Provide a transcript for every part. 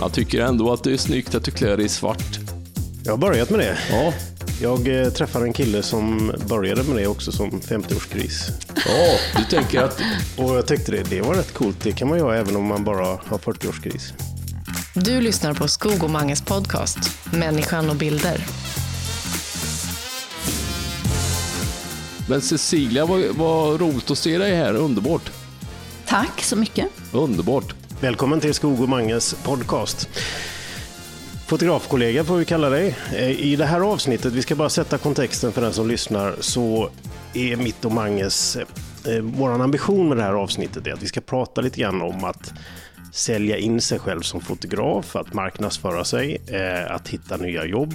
Jag tycker ändå att det är snyggt att du klär dig i svart. Jag har börjat med det. Ja, Jag eh, träffade en kille som började med det också som 50-årsgris. ja du tänker att... Och jag tyckte det, det var rätt coolt. Det kan man göra även om man bara har 40-årsgris. Du lyssnar på Skog och Manges podcast Människan och bilder. Men Cecilia, vad, vad roligt att se dig här. Underbart. Tack så mycket. Underbart. Välkommen till Skog och Manges podcast. Fotografkollega får vi kalla dig. Eh, I det här avsnittet, vi ska bara sätta kontexten för den som lyssnar, så är mitt och Manges, eh, vår ambition med det här avsnittet är att vi ska prata lite grann om att sälja in sig själv som fotograf, att marknadsföra sig, eh, att hitta nya jobb.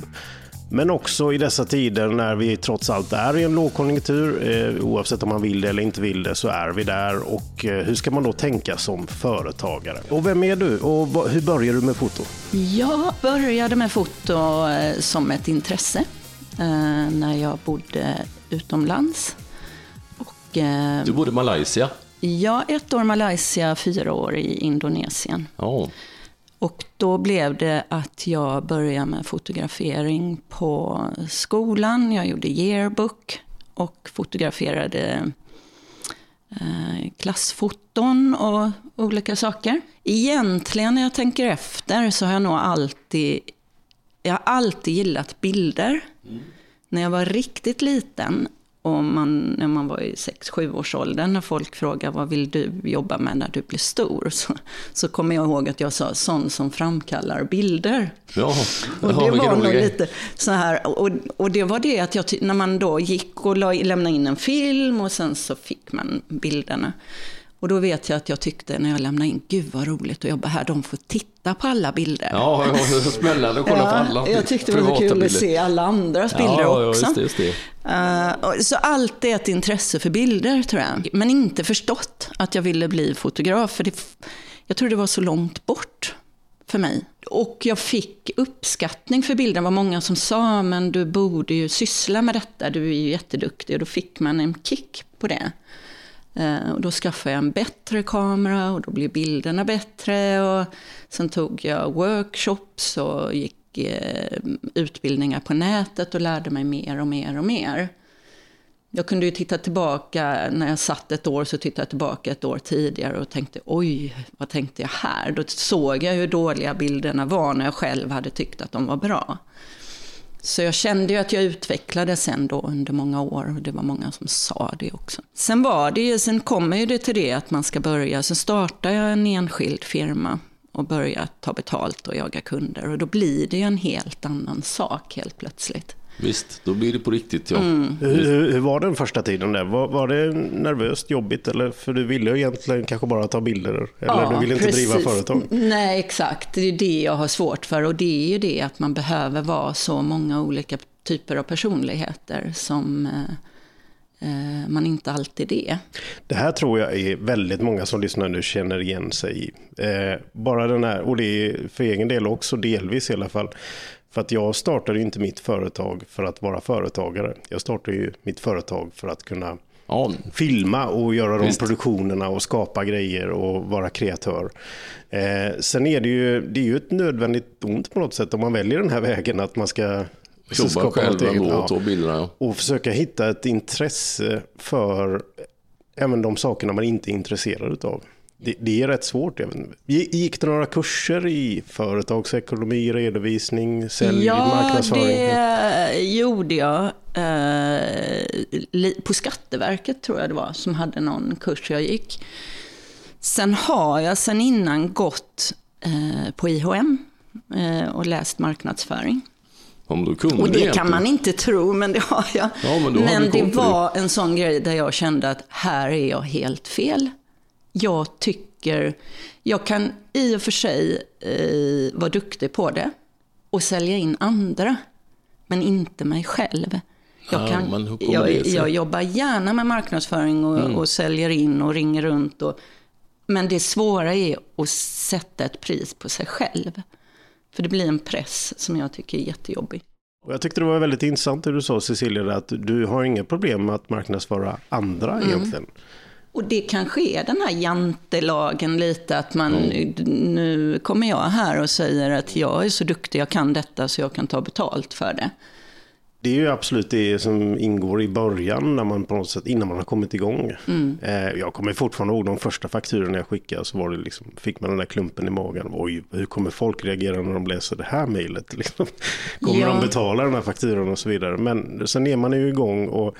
Men också i dessa tider när vi trots allt är i en lågkonjunktur, eh, oavsett om man vill det eller inte vill det, så är vi där. Och eh, hur ska man då tänka som företagare? Och vem är du och hur började du med foto? Jag började med foto eh, som ett intresse när jag bodde utomlands. Och, Du bodde i Malaysia. ja, ett år Malaysia, fyra år i Indonesien. Ja. Och då blev det att jag började med fotografering på skolan. Jag gjorde yearbook och fotograferade eh, klassfoton och olika saker. Egentligen när jag tänker efter så har jag nog alltid, jag har alltid gillat bilder. När jag var riktigt liten och man, när man var i 6-7 års åldern, när folk frågade vad vill du jobba med när du blir stor? Så, så kommer jag ihåg att jag sa sån som framkallar bilder. Ja, Och det var nog lite så här, och, och det var det att jag, när man då gick och la, lämnade in en film och sen så fick man bilderna. Och då vet jag att jag tyckte när jag lämnade in, gud vad roligt att jobba här, de får titta på alla bilder. Ja, ja, det är så spännande att kolla på alla jag tyckte det var kul bilder. att se alla andras bilder ja, också. Ja, just det, just det. Och- så allt är ett intresse för bilder tror jag. Men inte förstått att jag ville bli fotograf. För det, jag tror det var så långt bort för mig. Och jag fick uppskattning för bilden. Det var många som sa, men du borde ju syssla med detta. Du är ju jätteduktig. Och då fick man en kick på det. Eh, och då skaffade jag en bättre kamera och då blev bilderna bättre. Och sen tog jag workshops och gick eh, utbildningar på nätet och lärde mig mer och mer och mer. Jag kunde ju titta tillbaka, när jag satt ett år så tittade jag tillbaka ett år tidigare och tänkte oj, vad tänkte jag här? Då såg jag hur dåliga bilderna var när jag själv hade tyckt att de var bra. Så jag kände ju att jag utvecklades sen då under många år och det var många som sa det också. Sen var det ju, sen kommer ju det till det att man ska börja, sen startar jag en enskild firma och börjar ta betalt och jaga kunder och då blir det ju en helt annan sak helt plötsligt. Visst, då blir det på riktigt ja. Mm. Hur, hur, var den första tiden där? Var, var det nervöst, jobbigt? Eller, för du ville ju egentligen kanske bara ta bilder. Eller du ville inte driva precis. företag. Nej, exakt. Det är det jag har svårt för. Och det är ju det att man behöver vara så många olika typer av personligheter som eh, eh, man inte alltid är. Det här tror jag är väldigt många som lyssnar nu känner igen sig i. Eh, bara den här, och det är för egen del också delvis i alla fall. För att jag startade ju inte mitt företag för att vara företagare. Jag startade ju mitt företag för att kunna ja. filma och göra de Visst. produktionerna och skapa grejer och vara kreatör. Eh, sen är det ju, det är ju ett nödvändigt ont på något sätt om man väljer den här vägen att man ska Jobba själv ändå Ja och ta bilderna. Ja. och försöka hitta ett intresse för även de sakerna man inte är intresserad av. Det, det är rätt svårt. Gick det några kurser i företagsekonomi, redovisning, sälj, ja, marknadsföring? det gjorde jag. På Skatteverket tror jag det var, som hade någon kurs jag gick. Sen har jag sen innan gått eh, på IHM eh, och läst marknadsföring. Om du kunde Och det egentligen. kan man inte tro, men det har jag. Ja, men vi det var en sån grej där jag kände att här är jag helt fel. Jag tycker, jag kan i och för sig eh, vara duktig på det och sälja in andra, men inte mig själv. Jag, Ja, kan, det jag? Mm. jag jobbar gärna med marknadsföring och, och säljer in och ringer runt. Och, men det svåra är att sätta ett pris på sig själv. För det blir en press som jag tycker är jättejobbig. Och jag tyckte det var väldigt intressant det du sa Cecilia, att du har inga problem med att marknadsföra andra Mm. egentligen. Och det kanske är den här jantelagen lite, att man, nu kommer jag här och säger att jag är så duktig, jag kan detta så jag kan ta betalt för det. Det är ju absolut det som ingår i början när man på något sätt, innan man har kommit igång. Mm. Eh, jag kommer fortfarande ihåg de första fakturorna jag skickade så var det liksom, fick man den där klumpen i magen. Oj, hur kommer folk reagera när de läser det här mejlet? Liksom. Kommer Ja. de betala den här fakturan och så vidare. Men sen är man ju igång och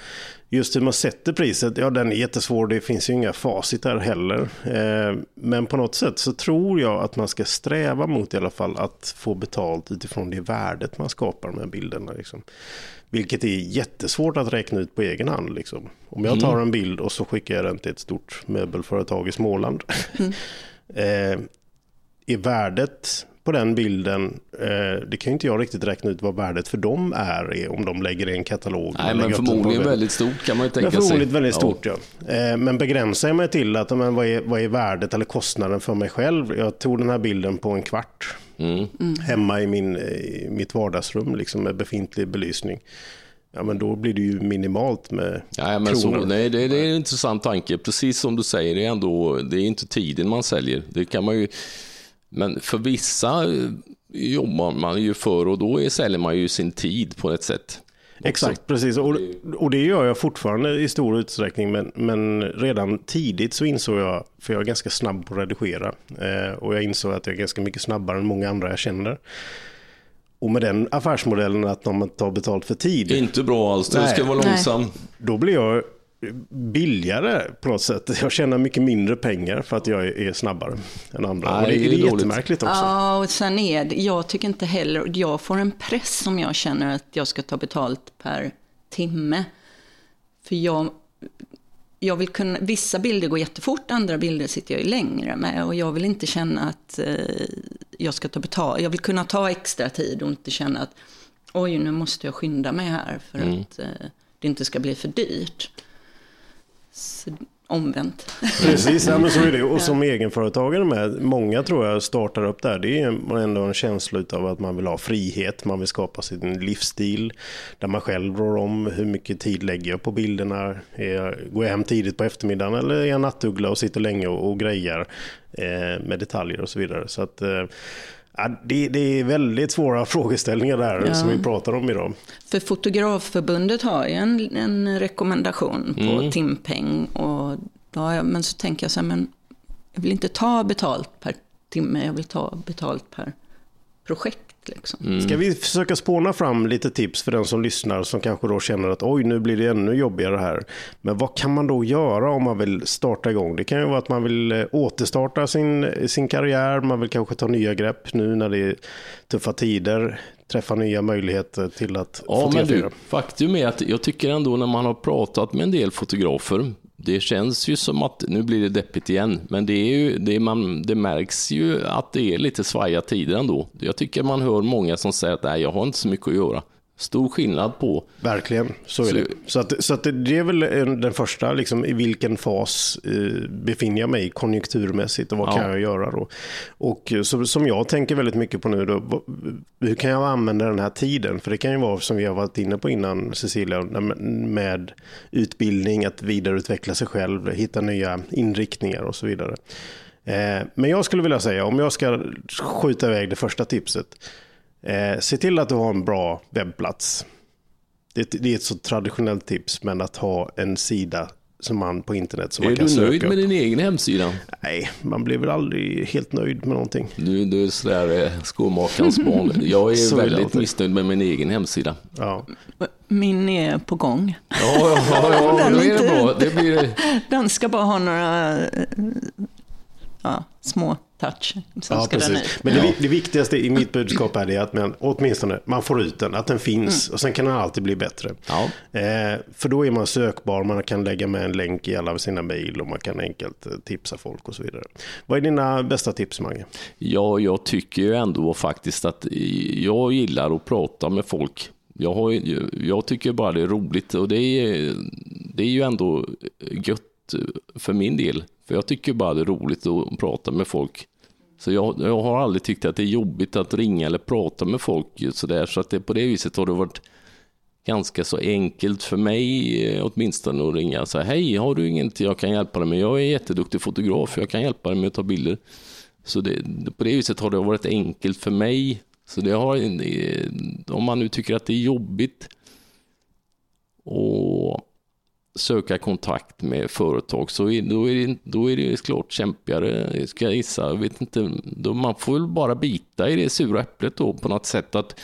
just hur man sätter priset, ja den är jättesvår. Det finns ju inga facit där heller. Eh, men på något sätt så tror jag att man ska sträva mot i alla fall att få betalt utifrån det värdet man skapar med bilderna. Liksom. Vilket är jättesvårt att räkna ut på egen hand. Liksom. Om jag tar en bild och så skickar jag den till ett stort möbelföretag i Småland. eh, är värdet på den bilden, eh, det kan ju inte jag riktigt räkna ut vad värdet för dem är, är om de lägger i en katalog. Nej, men förmodligen väldigt stort kan man ju Men tänka sig. förmodligen väldigt stort, ja. Eh, Men begränsar jag mig till att, men vad, är, vad är värdet eller kostnaden för mig själv? Jag tog den här bilden på en kvart Mm. hemma i, min, i mitt vardagsrum liksom, med befintlig belysning. Ja, men då blir det ju minimalt med Ja, men så, kronor. nej, det, det är en intressant tanke. Precis som du säger, det är ändå det är inte tiden man säljer. Det kan man ju, men för vissa eh, jobbar man ju för och då säljer man ju sin tid på ett sätt. också. Exakt, precis. Och, och det gör jag fortfarande i stor utsträckning. Men, men redan tidigt så insåg jag, för jag är ganska snabb på att redigera. Eh, och jag insåg att jag är ganska mycket snabbare än många andra jag känner. Och med den affärsmodellen att man tar betalt för tid, Inte bra alls, Nej. ska vara Nej. långsam. då blir jag billigare på något sätt. Jag tjänar mycket mindre pengar för att jag är snabbare än andra. Nej, och det, är det är jättemärkligt också. Ja, och sen är det, jag tycker inte heller, jag får en press om jag känner att jag ska ta betalt per timme. För jag, jag vill kunna, vissa bilder går jättefort, andra bilder sitter jag ju längre med. Och jag vill inte känna att eh, jag ska ta betalt. Jag vill kunna ta extra tid och inte känna att oj, nu måste jag skynda mig här för att eh, det inte ska bli för dyrt. Omvänt. Precis, ja, men så är det. Och som egenföretagare med, många tror jag startar upp där. Det är ändå en känsla av att man vill ha frihet, man vill skapa sin livsstil. Där man själv rår om hur mycket tid lägger jag på bilderna. Jag, går jag hem tidigt på eftermiddagen eller är jag nattuggla och sitter länge och, och grejar eh, med detaljer och så vidare. Så att, eh, ja, det, det är väldigt svåra frågeställningar där Ja. som vi pratar om idag. För Fotografförbundet har ju en, en rekommendation på timpeng. Och då jag, men så tänker jag så här, men jag vill inte ta betalt per timme, jag vill ta betalt per projekt. Liksom. Ska vi försöka spåna fram lite tips för den som lyssnar som kanske då känner att oj, nu blir det ännu jobbigare här. Men vad kan man då göra om man vill starta igång? Det kan ju vara att man vill eh, återstarta sin, sin karriär, man vill kanske ta nya grepp nu när det är tuffa tider, träffa nya möjligheter till att Ja, men fotografera. du, faktum är att jag tycker ändå när man har pratat med en del fotografer, det känns ju som att, nu blir det deppigt igen, men det, är ju, det, är man, det märks ju att det är lite svaja tider ändå. Jag tycker man hör många som säger att nej, jag har inte så mycket att göra. Stor skillnad på, Verkligen, så är Så- det. Så, att, så att det, är väl en- den första, liksom, i vilken fas eh, befinner jag mig konjunkturmässigt och vad Ja. kan jag göra då? Och eh, så, som jag tänker väldigt mycket på nu då, hur kan jag använda den här tiden? För det kan ju vara som vi har varit inne på innan Cecilia, med utbildning, att vidareutveckla sig själv, hitta nya inriktningar och så vidare. Eh, Men jag skulle vilja säga, om jag ska skjuta iväg det första tipset, eh, se till att du har en bra webbplats. Det, det är ett så traditionellt tips, men att ha en sida som man på internet som är man kan du söka nöjd med din egen hemsida? Nej, man blir väl aldrig helt nöjd med någonting. Du, du är sådär eh, skomakarens barn. Jag är Så är väldigt alltid. missnöjd med min egen hemsida. Ja. Min är på gång. Ja, ja, ja, ja då är det bra. Det blir, Den ska bara ha några eh, ja, små touch. Sen Ja, ska den precis. ut. Men det, det viktigaste i mitt budskap är det att man, åtminstone man får ut den, att den finns och sen kan den alltid bli bättre. ja. Eh, för då är man sökbar, man kan lägga med en länk i alla sina mejl och man kan enkelt eh, tipsa folk och så vidare. Vad är dina bästa tips, Mange? Ja, jag tycker ju ändå faktiskt att jag gillar att prata med folk. Jag, har, jag tycker bara det är roligt och det är, det är ju ändå gött Eh, för min del. För jag tycker bara det är roligt att prata med folk. Så jag, jag har aldrig tyckt att det är jobbigt att ringa eller prata med folk så där. Så att det, på det viset har det varit ganska så enkelt för mig eh, åtminstone att ringa och säga hej, har du inget jag kan hjälpa dig med? Jag är en jätteduktig fotograf, jag kan hjälpa dig med att ta bilder. Så det, på det viset har det varit enkelt för mig. Så det har, eh, om man nu tycker att det är jobbigt och söka kontakt med företag så är, då, är det, då är det klart kämpigare, ska jag gissa. Jag vet inte, då man får väl bara bita i det sura äpplet då på något sätt. Att,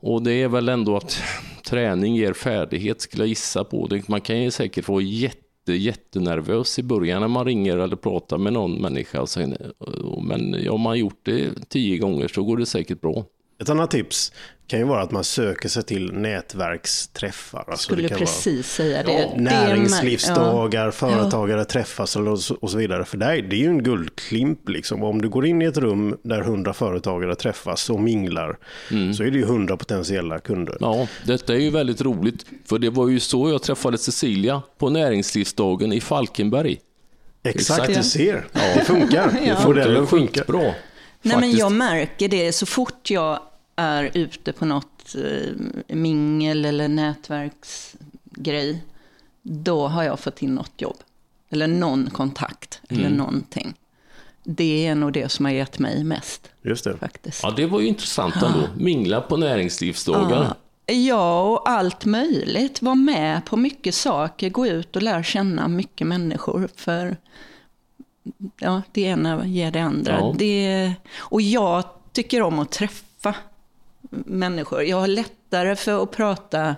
och det är väl ändå att träning ger färdighet, skulle jag gissa på. Man kan ju säkert vara jätte, jättenervös i början när man ringer eller pratar med någon människa. Men om man gjort det tio gånger så går det säkert bra. Ett annat tips kan ju vara att man söker sig till nätverksträffar. Alltså Skulle precis säga det. Ja. Näringslivsdagar, ja. företagare ja. träffas och så vidare. För det är, det är ju en guldklimp. Liksom. Om du går in i ett rum där hundra företagare träffas och minglar mm. så är det ju hundra potentiella kunder. Ja, detta är ju väldigt roligt. För det var ju så jag träffade Cecilia på näringslivsdagen i Falkenberg. Exakt, Exakt. du ser. Ja. Det funkar. ja. Modellen funkar. Bra. Nej, men jag märker det så fort jag är ute på något eh, mingel eller nätverksgrej. Då har jag fått in något jobb. Eller någon kontakt. Mm. Eller någonting. Det är nog det som har gett mig mest. Just det. Faktiskt. Ja, det var ju intressant ändå. Mingla på näringslivsdagar. Ja, och allt möjligt. Var med på mycket saker. Gå ut och lära känna mycket människor. För ja, det ena ger det andra. Ja. Det, och jag tycker om att träffa människor. Jag har lättare för att prata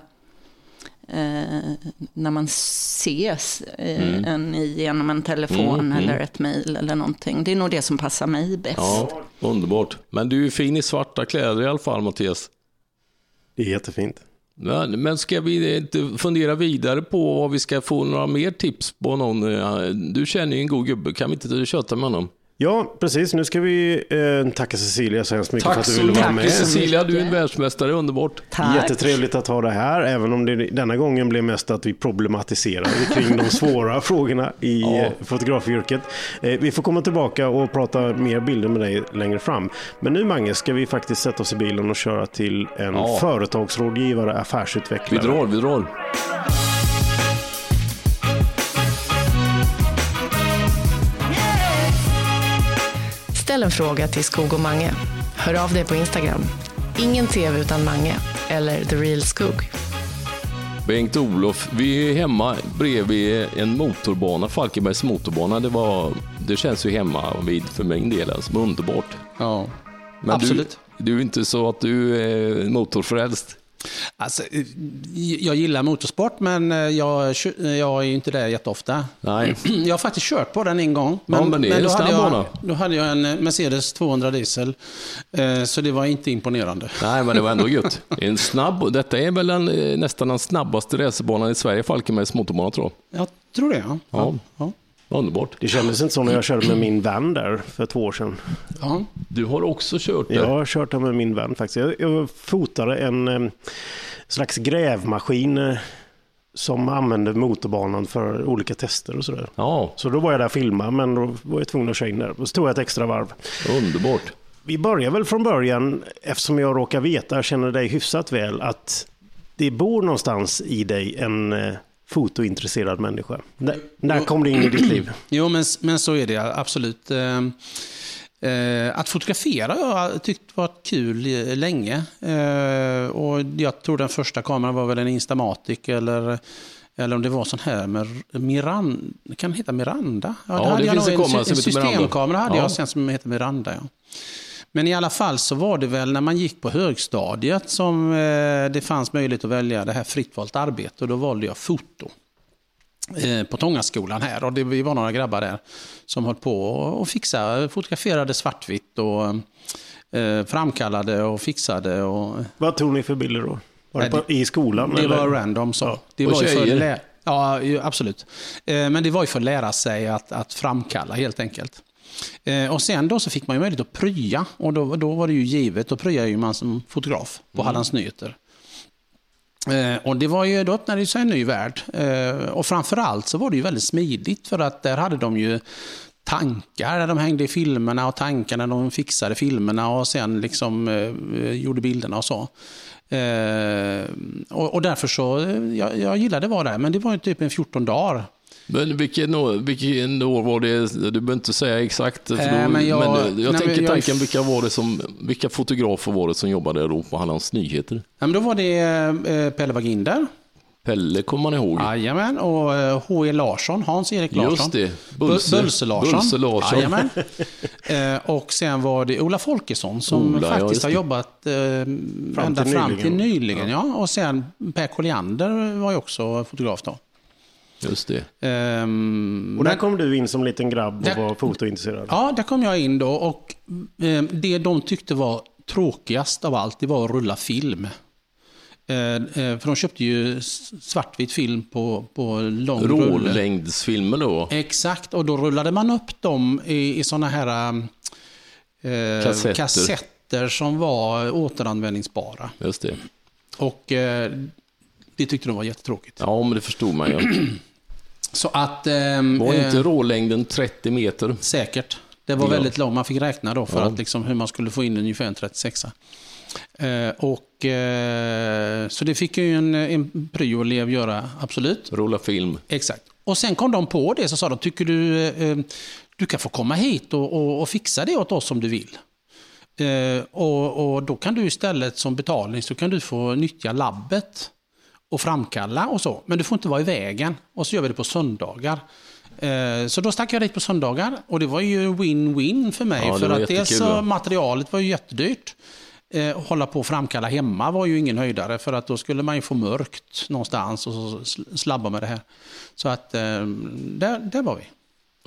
eh, när man ses eh, mm. än genom en telefon mm, mm. eller ett mejl eller någonting. Det är nog det som passar mig bäst. Ja, underbart. Men du är fin i svarta kläder i alla fall, Mattias. Det är jättefint. Men ska vi inte fundera vidare på vad vi ska få några mer tips på någon? Du känner ju en god gubbe, kan vi inte köta med honom? Ja, precis. Nu ska vi eh, tacka Cecilia så hemskt mycket tack för att du ville vara med. Tack Cecilia, du är en världsmästare, underbart. Tack. Jättetrevligt att ha det här, även om det denna gången blev mest att vi problematiserade kring de svåra frågorna i ja. Eh, fotografyrket. Eh, vi får komma tillbaka och prata mer bilder med dig längre fram. Men nu Mange, ska vi faktiskt sätta oss i bilen och köra till en ja. företagsrådgivare, affärsutvecklare. Vi drar, vi drar. Ställ en fråga till Skog och Mange. Hör av dig på Instagram. Ingen TV utan Mange eller The Real Skog. Bengt-Olof, vi är hemma bredvid en motorbana, Falkenbergs motorbana. Det, var, det känns ju hemma vid för min del, alltså, underbart. Ja, Men absolut. Du, du är inte så att du är motorfrälst? Alltså, jag gillar motorsport, men eh, jag, jag är inte där jätteofta. Nej. Jag har faktiskt kört på den en gång. Men, ja, men men då, hade jag, då hade jag en Mercedes 200 diesel, eh, så det var inte imponerande. Nej, men det var ändå gött. En snabb, detta är väl eh, nästan den snabbaste racerbanan i Sverige, Falkenbergs motorbana tror jag. Jag tror det, ja. ja. ja. Underbart. Det kändes inte så när jag körde med min vän där för två år sedan. Ja. Du har också kört det? Jag har kört det med min vän faktiskt. Jag, jag fotade en eh, slags grävmaskin eh, som använde motorbanan för olika tester och sådär. Ja. Så då var jag där och filmade, men då var jag tvungen att köra in där. Då tog jag ett extra varv. Underbart. Vi börjar väl från början, eftersom jag råkar veta, känner dig hyfsat väl, att det bor någonstans i dig en eh, fotointresserad människa. När, när kom det in i ditt liv? Jo, men, men så är det absolut. Eh, eh, att fotografera har jag tyckt varit kul länge. Eh, och jag tror den första kameran var väl en Instamatic eller eller om det var sån här med Miranda, kan det heta Miranda? Ja, det, det finns en, kamera en, en systemkamera hade ja. jag sen som heter Miranda. Ja. Men i alla fall så var det väl när man gick på högstadiet som eh, det fanns möjlighet att välja det här fritt valt arbete och då valde jag foto eh, på Tångaskolan här och det, vi var några grabbar där som höll på och fixade, fotograferade svartvitt och eh, framkallade och fixade. Och... Vad tog ni för bilder då? Var det på, i skolan? Det eller? var random så. Ja. Det och var tjejer? ja, absolut. Men det var ju för att lära sig att, att framkalla helt enkelt. Eh, och sen då så fick man ju möjlighet att prya och då, då var det ju givet, då pryade ju man som fotograf på mm. Hallands Nyheter. Eh, och det var ju, då öppnade det sig en ny värld. Eh, och framförallt så var det ju väldigt smidigt för att där hade de ju tankar när de hängde i filmerna och tankar när de fixade filmerna och sen liksom eh, gjorde bilderna och så. Eh, och, och, därför så, jag, jag gillade att vara där, men det var ju typ en 14 dagar. Men vilken år, vilken år var det? Du behöver inte säga exakt. Äh, då, men jag, men jag nej, tänker jag, tanken, vilka, var det som, vilka fotografer var det som jobbade då på Hallands Nyheter? Ja, men då var det eh, Pelle Waginder. Pelle kommer man ihåg. Jajamän, och H.E. Larsson, Hans-Erik Larsson. Just det, Bulse, Bulse Larsson. Bulse Larsson. Jajamän. eh, och sen var det Ola Folkesson som Ola, faktiskt ja, har jobbat eh, fram ända till fram till nyligen. Ja. ja. Och sen Per Colliander var ju också fotograf då. Just det. Um, och där kom du in som liten grabb och där, var fotointresserad? Ja, där kom jag in då. Och eh, det de tyckte var tråkigast av allt, det var att rulla film. Eh, eh, för de köpte ju svartvit film på, på lång rulle. Rålängdsfilmer då? Exakt, och då rullade man upp dem i, i sådana här eh, kassetter. kassetter. som var återanvändningsbara. Just det. Och eh, det tyckte de var jättetråkigt. Ja, men det förstod man ju. Så att... Eh, var inte rålängden 30 meter? Säkert. Det var väldigt långt. Man fick räkna då för ja. att liksom, hur man skulle få in ungefär en 36 eh, och, eh, Så det fick ju en, en pryo-elev göra, absolut. Rulla film. Exakt. Och sen kom de på det, så sa de, tycker du eh, du kan få komma hit och, och, och, fixa det åt oss om du vill. Eh, och, och, då kan du istället som betalning så kan du få nyttja labbet och framkalla och så. Men du får inte vara i vägen. Och så gör vi det på söndagar. Eh, så då stack jag dit på söndagar och det var ju win-win för mig. Ja, för att dels så materialet var ju jättedyrt. Eh, hålla på och framkalla hemma var ju ingen höjdare för att då skulle man ju få mörkt någonstans och så slabba med det här. Så att eh, där, där var vi.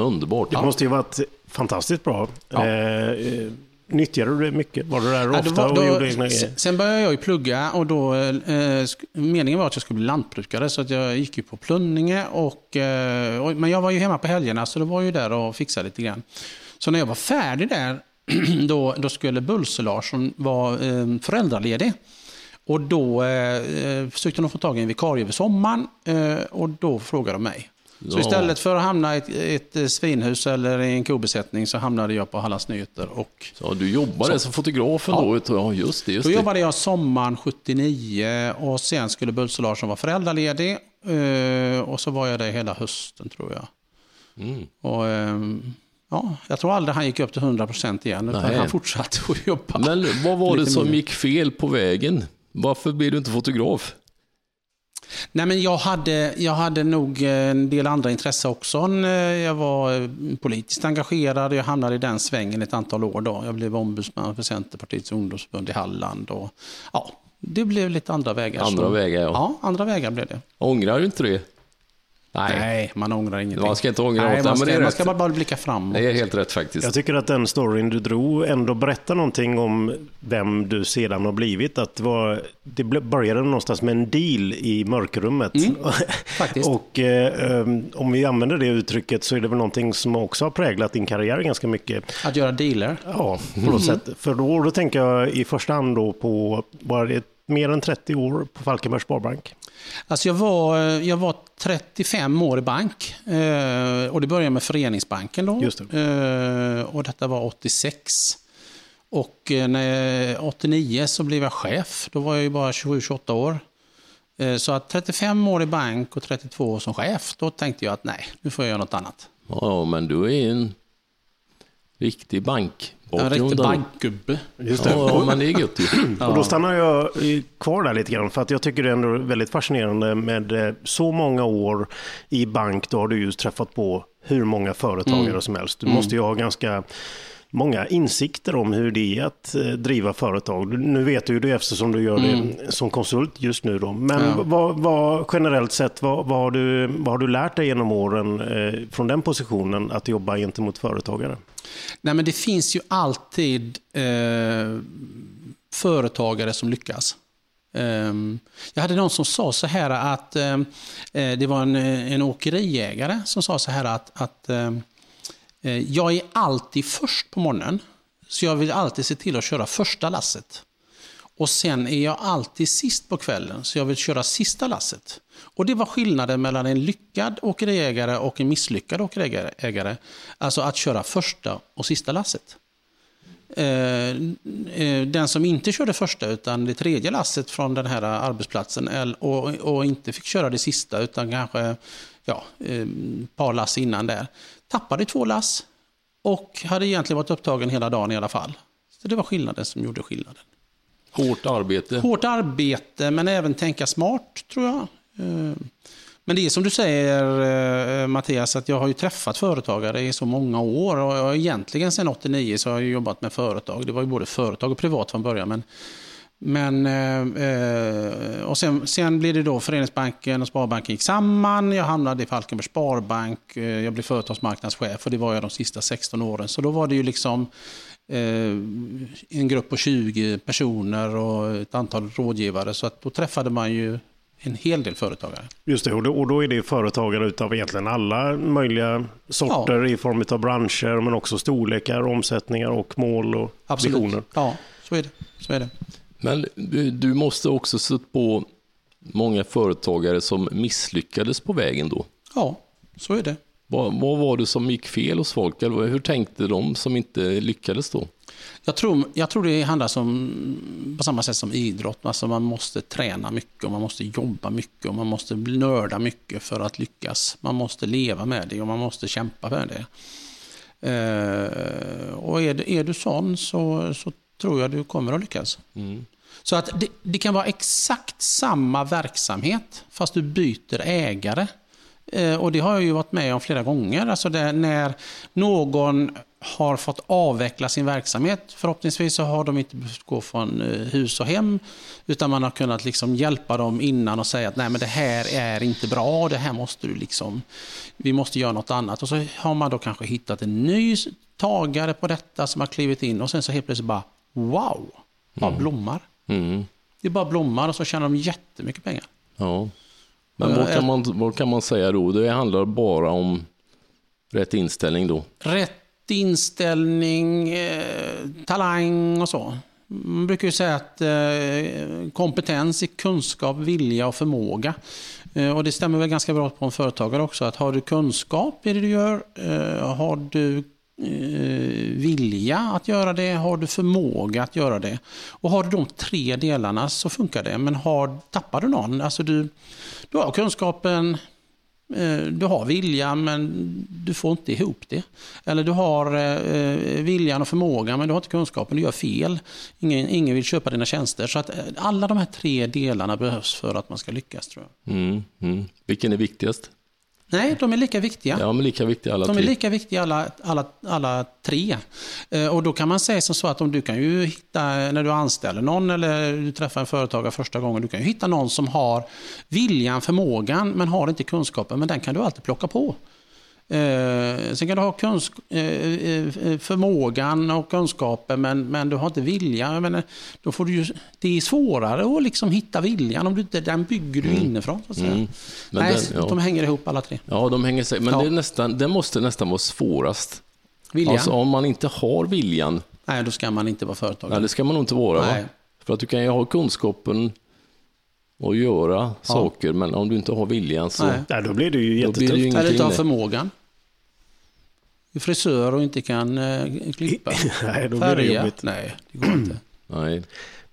Underbart. Det måste ju varit fantastiskt bra. Ja. Eh, Nyttjade du det mycket? Var du där ja, ofta var, då, och gjorde egna grejer? Sen började jag ju plugga och då, eh, meningen var att jag skulle bli lantbrukare så att jag gick ju på Plunninge och, eh, och, men jag var ju hemma på helgerna så det var ju där och fixade lite grann. Så när jag var färdig där då, då skulle Bulse Larsson vara eh, föräldraledig. Och då eh, eh, försökte de få tag i en vikarie över sommaren eh, och då frågade de mig. Så istället för att hamna i ett, ett eh, svinhus eller i en kobesättning så hamnade jag på Hallands Nyheter. Och, så du jobbade så, som fotograf då? Ja, just det. Just då det. jobbade jag sommaren 79 och sen skulle Bulse Larsson vara föräldraledig. Eh, och så var jag där hela hösten tror jag. Mm. Och, ehm, ja, jag tror aldrig han gick upp till 100% igen, utan Nej. han fortsatte att jobba. Men vad var det som mer. gick fel på vägen? Varför blev du inte fotograf? Nej, men jag, hade, jag hade nog en del andra intressen också. Jag var politiskt engagerad och jag hamnade i den svängen ett antal år. Då. Jag blev ombudsman för Centerpartiets ungdomsförbund i Halland. Och, ja, det blev lite andra vägar. Andra så, vägar, ja. Ja, andra vägar blev det. Ångrar du inte det? Nej. Nej, man ångrar ingenting. Man ska inte ångra Nej. Man ska, man ska bara, bara blicka framåt. Det är helt rätt faktiskt. Jag tycker att den storyn du drog ändå berättar någonting om vem du sedan har blivit. Att det, var, det började någonstans med en deal i mörkrummet. Mm, faktiskt. och eh, om vi använder det uttrycket så är det väl någonting som också har präglat din karriär ganska mycket. Att göra dealer? Ja, på något mm. sätt. För då, då tänker jag i första hand då på, var det mer än 30 år på Falkenbergs Sparbank? Alltså jag, var, jag var 35 år i bank eh, och det började med Föreningsbanken då. Just det. Eh, och detta var 86. Och eh, när 89 så blev jag chef. Då var jag ju bara 27-28 år. Så att 35 år i bank och 32 år som chef, då tänkte jag att nej, nu får jag göra något annat. Ja, men du är en riktig bank en riktig bankgubbe. Just det. Ja, men det är gött ju. Och då stannar jag kvar där lite grann, för att jag tycker det är ändå väldigt fascinerande med eh, så många år i bank, då har du ju träffat på hur många företagare mm. som helst. Du mm. måste ju ha ganska många insikter om hur det är att eh, driva företag. Nu vet du ju det eftersom du gör mm. det som konsult just nu. Då. Men ja. vad, vad, generellt sett, vad, vad, har du, vad har du lärt dig genom åren eh, från den positionen att jobba gentemot företagare? Nej, men det finns ju alltid eh, företagare som lyckas. Ehm, jag hade någon som sa så här att, eh, eh, det var en, eh, en åkeriägare som sa så här att, att jag är alltid först på morgonen. Så jag vill alltid se till att köra första lasset. Och sen är jag alltid sist på kvällen, så jag vill köra sista lasset. Och det var skillnaden mellan en lyckad åkeriägare och en misslyckad åkeriägare. Alltså att köra första och sista lasset. Eh, eh, den som inte körde första utan det tredje lasset från den här arbetsplatsen och, inte fick köra det sista utan kanske ja, ett par lass innan där, tappade två lass och hade egentligen varit upptagen hela dagen i alla fall. Så det var skillnaden som gjorde skillnaden. Hårt arbete. Hårt arbete, men även tänka smart, tror jag. Eh, men det är som du säger eh, Mattias, att jag har ju träffat företagare i så många år och egentligen sedan 89 så har jag jobbat med företag. Det var ju både företag och privat från början. Men, men, eh, och sen, sen blev det då Föreningsbanken och Sparbanken gick samman. Jag hamnade i Falkenbergs Sparbank. Jag blev företagsmarknadschef och det var jag de sista 16 åren. Så då var det ju liksom en grupp på 20 personer och ett antal rådgivare. Så att då träffade man ju en hel del företagare. Just det, och då, och då är det företagare utav egentligen alla möjliga sorter ja. i form av branscher, men också storlekar, omsättningar och mål och Absolut. visioner. Ja, så är det. Så är det. Men du, du måste också sett på många företagare som misslyckades på vägen då? Ja, så är det. Vad, vad var det som gick fel hos folk? Eller hur tänkte de som inte lyckades då? Jag tror, jag tror det handlar som, på samma sätt som idrott. Alltså man måste träna mycket och man måste jobba mycket och man måste nörda mycket för att lyckas. Man måste leva med det och man måste kämpa med det. Eh, och är, är du sån så, så tror jag du kommer att lyckas. Mm. Så att det, det, kan vara exakt samma verksamhet fast du byter ägare. Eh, och det har jag ju varit med om flera gånger. Alltså det, när någon har fått avveckla sin verksamhet. Förhoppningsvis så har de inte behövt gå från eh, hus och hem, utan man har kunnat liksom hjälpa dem innan och säga att nej men det här är inte bra, det här måste du liksom, vi måste göra något annat. Och så har man då kanske hittat en ny tagare på detta som har klivit in och sen så helt plötsligt bara wow, bara mm. blommar. Mm. Det bara blommar och så tjänar de jättemycket pengar. Ja. Men vad kan, man, vad kan man säga då? Det handlar bara om rätt inställning då? Rätt inställning, eh, talang och så. Man brukar ju säga att eh, kompetens är kunskap, vilja och förmåga. Eh, och det stämmer väl ganska bra på en företagare också. Att har du kunskap i det du gör, har du Eh, vilja att göra det, har du förmåga att göra det. Och har du de tre delarna så funkar det. Men har, tappar du någon, alltså du, du har kunskapen, eh, du har viljan men du får inte ihop det. Eller du har eh, viljan och förmågan men du har inte kunskapen, du gör fel. Ingen, ingen vill köpa dina tjänster. Så att eh, alla de här tre delarna behövs för att man ska lyckas tror jag. Mm, mm. Vilken är viktigast? Nej, de är lika viktiga. Ja, de är lika viktiga alla de tre. är lika viktiga alla, alla, alla tre. Eh, och då kan man säga som så att om du kan ju hitta, när du anställer någon eller du träffar en företagare första gången, du kan ju hitta någon som har viljan, förmågan, men har inte kunskapen, men den kan du alltid plocka på. Eh, sen kan du ha kunsk- eh, eh, förmågan och kunskapen men, men du har inte viljan. Menar, då får du ju, det är svårare att liksom hitta viljan om du inte, den bygger du mm. inifrån. Så att säga. Mm. Nej, den, ja. de hänger ihop alla tre. Ja, de hänger sig. Men ja. det, är nästan, det måste nästan vara svårast. Viljan? Alltså om man inte har viljan. Nej, då ska man inte vara företagare. Nej, det ska man nog inte vara. Nej. Va? För att du kan ju ha kunskapen och göra ja. saker, men om du inte har viljan så... Nej. då blir det ju jättetufft. Eller inte har förmågan frisör och inte kan eh, klippa. Nej, då blir det jobbigt. Nej, det går inte. Nej.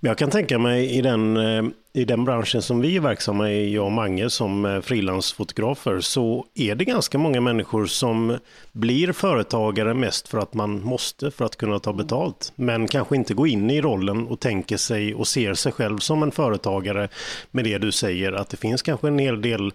Men jag kan tänka mig i den, eh, i den branschen som vi är verksamma i, jag och Mange som frilansfotografer, så är det ganska många människor som blir företagare mest för att man måste för att kunna ta betalt. Men kanske inte går in i rollen och tänker sig och ser sig själv som en företagare med det du säger att det finns kanske en hel del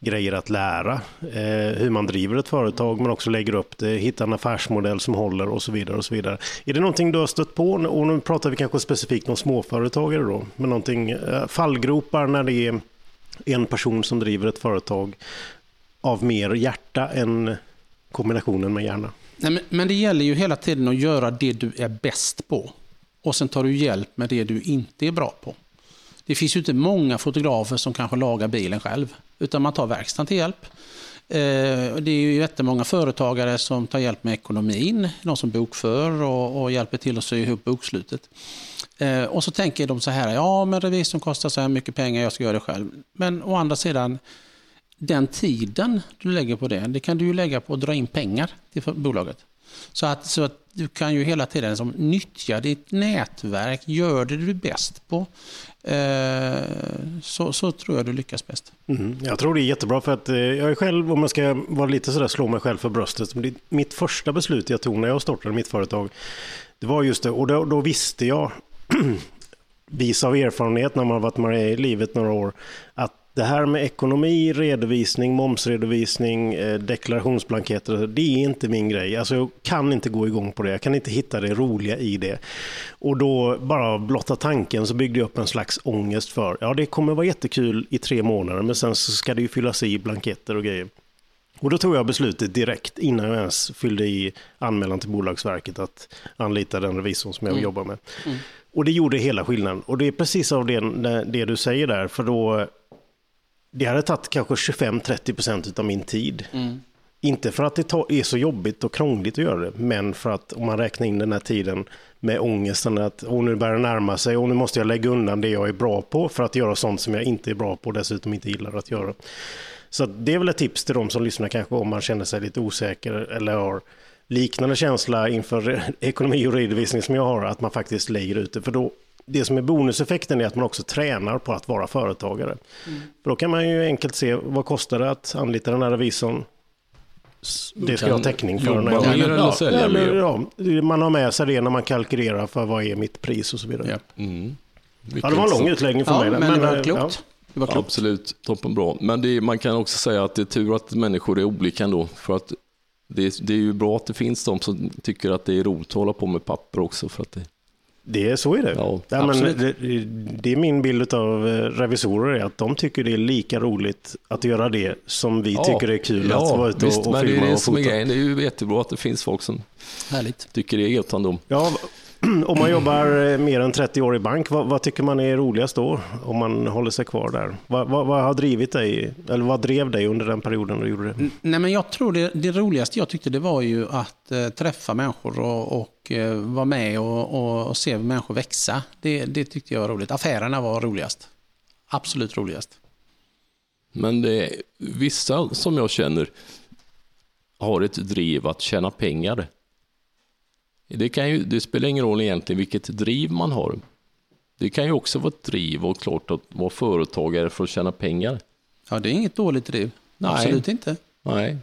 grejer att lära. Eh, hur man driver ett företag men också lägger upp det, hittar en affärsmodell som håller och så vidare. och så vidare. Är det någonting du har stött på? Och nu pratar vi kanske specifikt om småföretagare då, men någonting, eh, fallgropar när det är en person som driver ett företag av mer hjärta än kombinationen med hjärna. Nej, men, men det gäller ju hela tiden att göra det du är bäst på. Och sen tar du hjälp med det du inte är bra på. Det finns ju inte många fotografer som kanske lagar bilen själv. Utan man tar verkstaden till hjälp. Eh, det är ju jättemånga företagare som tar hjälp med ekonomin, de som bokför och, och hjälper till att sy ihop bokslutet. Eh, och så tänker de så här, ja men revisorn kostar så här mycket pengar, jag ska göra det själv. Men å andra sidan, den tiden du lägger på det, det kan du ju lägga på att dra in pengar till bolaget. Så att, så att du kan ju hela tiden liksom nyttja ditt nätverk, gör det du är bäst på. Eh, så, så tror jag du lyckas bäst. Mm, jag tror det är jättebra för att eh, jag är själv, om man ska vara lite sådär, slå mig själv för bröstet. Mitt första beslut jag tog när jag startade mitt företag, det var just det, och då, då visste jag, vis av erfarenhet när man har varit med i livet några år, att det här med ekonomi, redovisning, momsredovisning, eh, deklarationsblanketter, det är inte min grej. Alltså jag kan inte gå igång på det. Jag kan inte hitta det roliga i det. Och då, bara blotta tanken, så byggde jag upp en slags ångest för, ja det kommer vara jättekul i tre månader, men sen så ska det ju fyllas i blanketter och grejer. Och då tog jag beslutet direkt innan jag ens fyllde i anmälan till Bolagsverket att anlita den revisorn som jag mm. jobbar med. Mm. Och det gjorde hela skillnaden. Och det är precis av det, det du säger där, för då det hade tagit kanske 25-30% av min tid. Mm. Inte för att det är så jobbigt och krångligt att göra det, men för att om man räknar in den här tiden med ångesten att oh, nu börjar det närma sig och nu måste jag lägga undan det jag är bra på för att göra sånt som jag inte är bra på och dessutom inte gillar att göra. Så det är väl ett tips till de som lyssnar kanske om man känner sig lite osäker eller har liknande känsla inför ekonomi och redovisning som jag har, att man faktiskt lägger ut det. För då det som är bonuseffekten är att man också tränar på att vara företagare. Mm. För då kan man ju enkelt se vad kostar det att anlita den här revisorn. Det ska jag ha täckning för. När jag, eller sälja mer. Ja, man har med sig det när man kalkylerar för vad är mitt pris och så vidare. Ja, mm. ja det var en lång utläggning för ja, mig. Men, men det var klokt. Det var klokt. Absolut, toppenbra. Men det, man kan också säga att det är tur att människor är olika ändå. För att det, det är ju bra att det finns de som tycker att det är roligt att hålla på med papper också. För att det, det är så är det. Ja, ja men det, det, är min bild av eh, revisorer, att de tycker det är lika roligt att göra det som vi ja, tycker det är kul ja, att vara ute och, och filma det är och fota. Det är ju jättebra att det finns folk som Härligt. tycker det är gött ändå. Ja, om man jobbar eh, mer än 30 år i bank, vad, vad, tycker man är roligast då? Om man håller sig kvar där? Vad, vad, vad, har drivit dig, eller vad drev dig under den perioden du gjorde det? Nej, men jag tror det, det roligaste jag tyckte det var ju att eh, träffa människor och, och eh, vara med och, och, och, se människor växa. Det, det tyckte jag var roligt. Affärerna var roligast. Absolut roligast. Men det är, vissa som jag känner har ett driv att tjäna pengar. Det, kan ju, det spelar ingen roll egentligen vilket driv man har. Det kan ju också vara ett driv och klart att vara företagare för att tjäna pengar. Ja, det är inget dåligt driv. Nej. Absolut inte. Nej.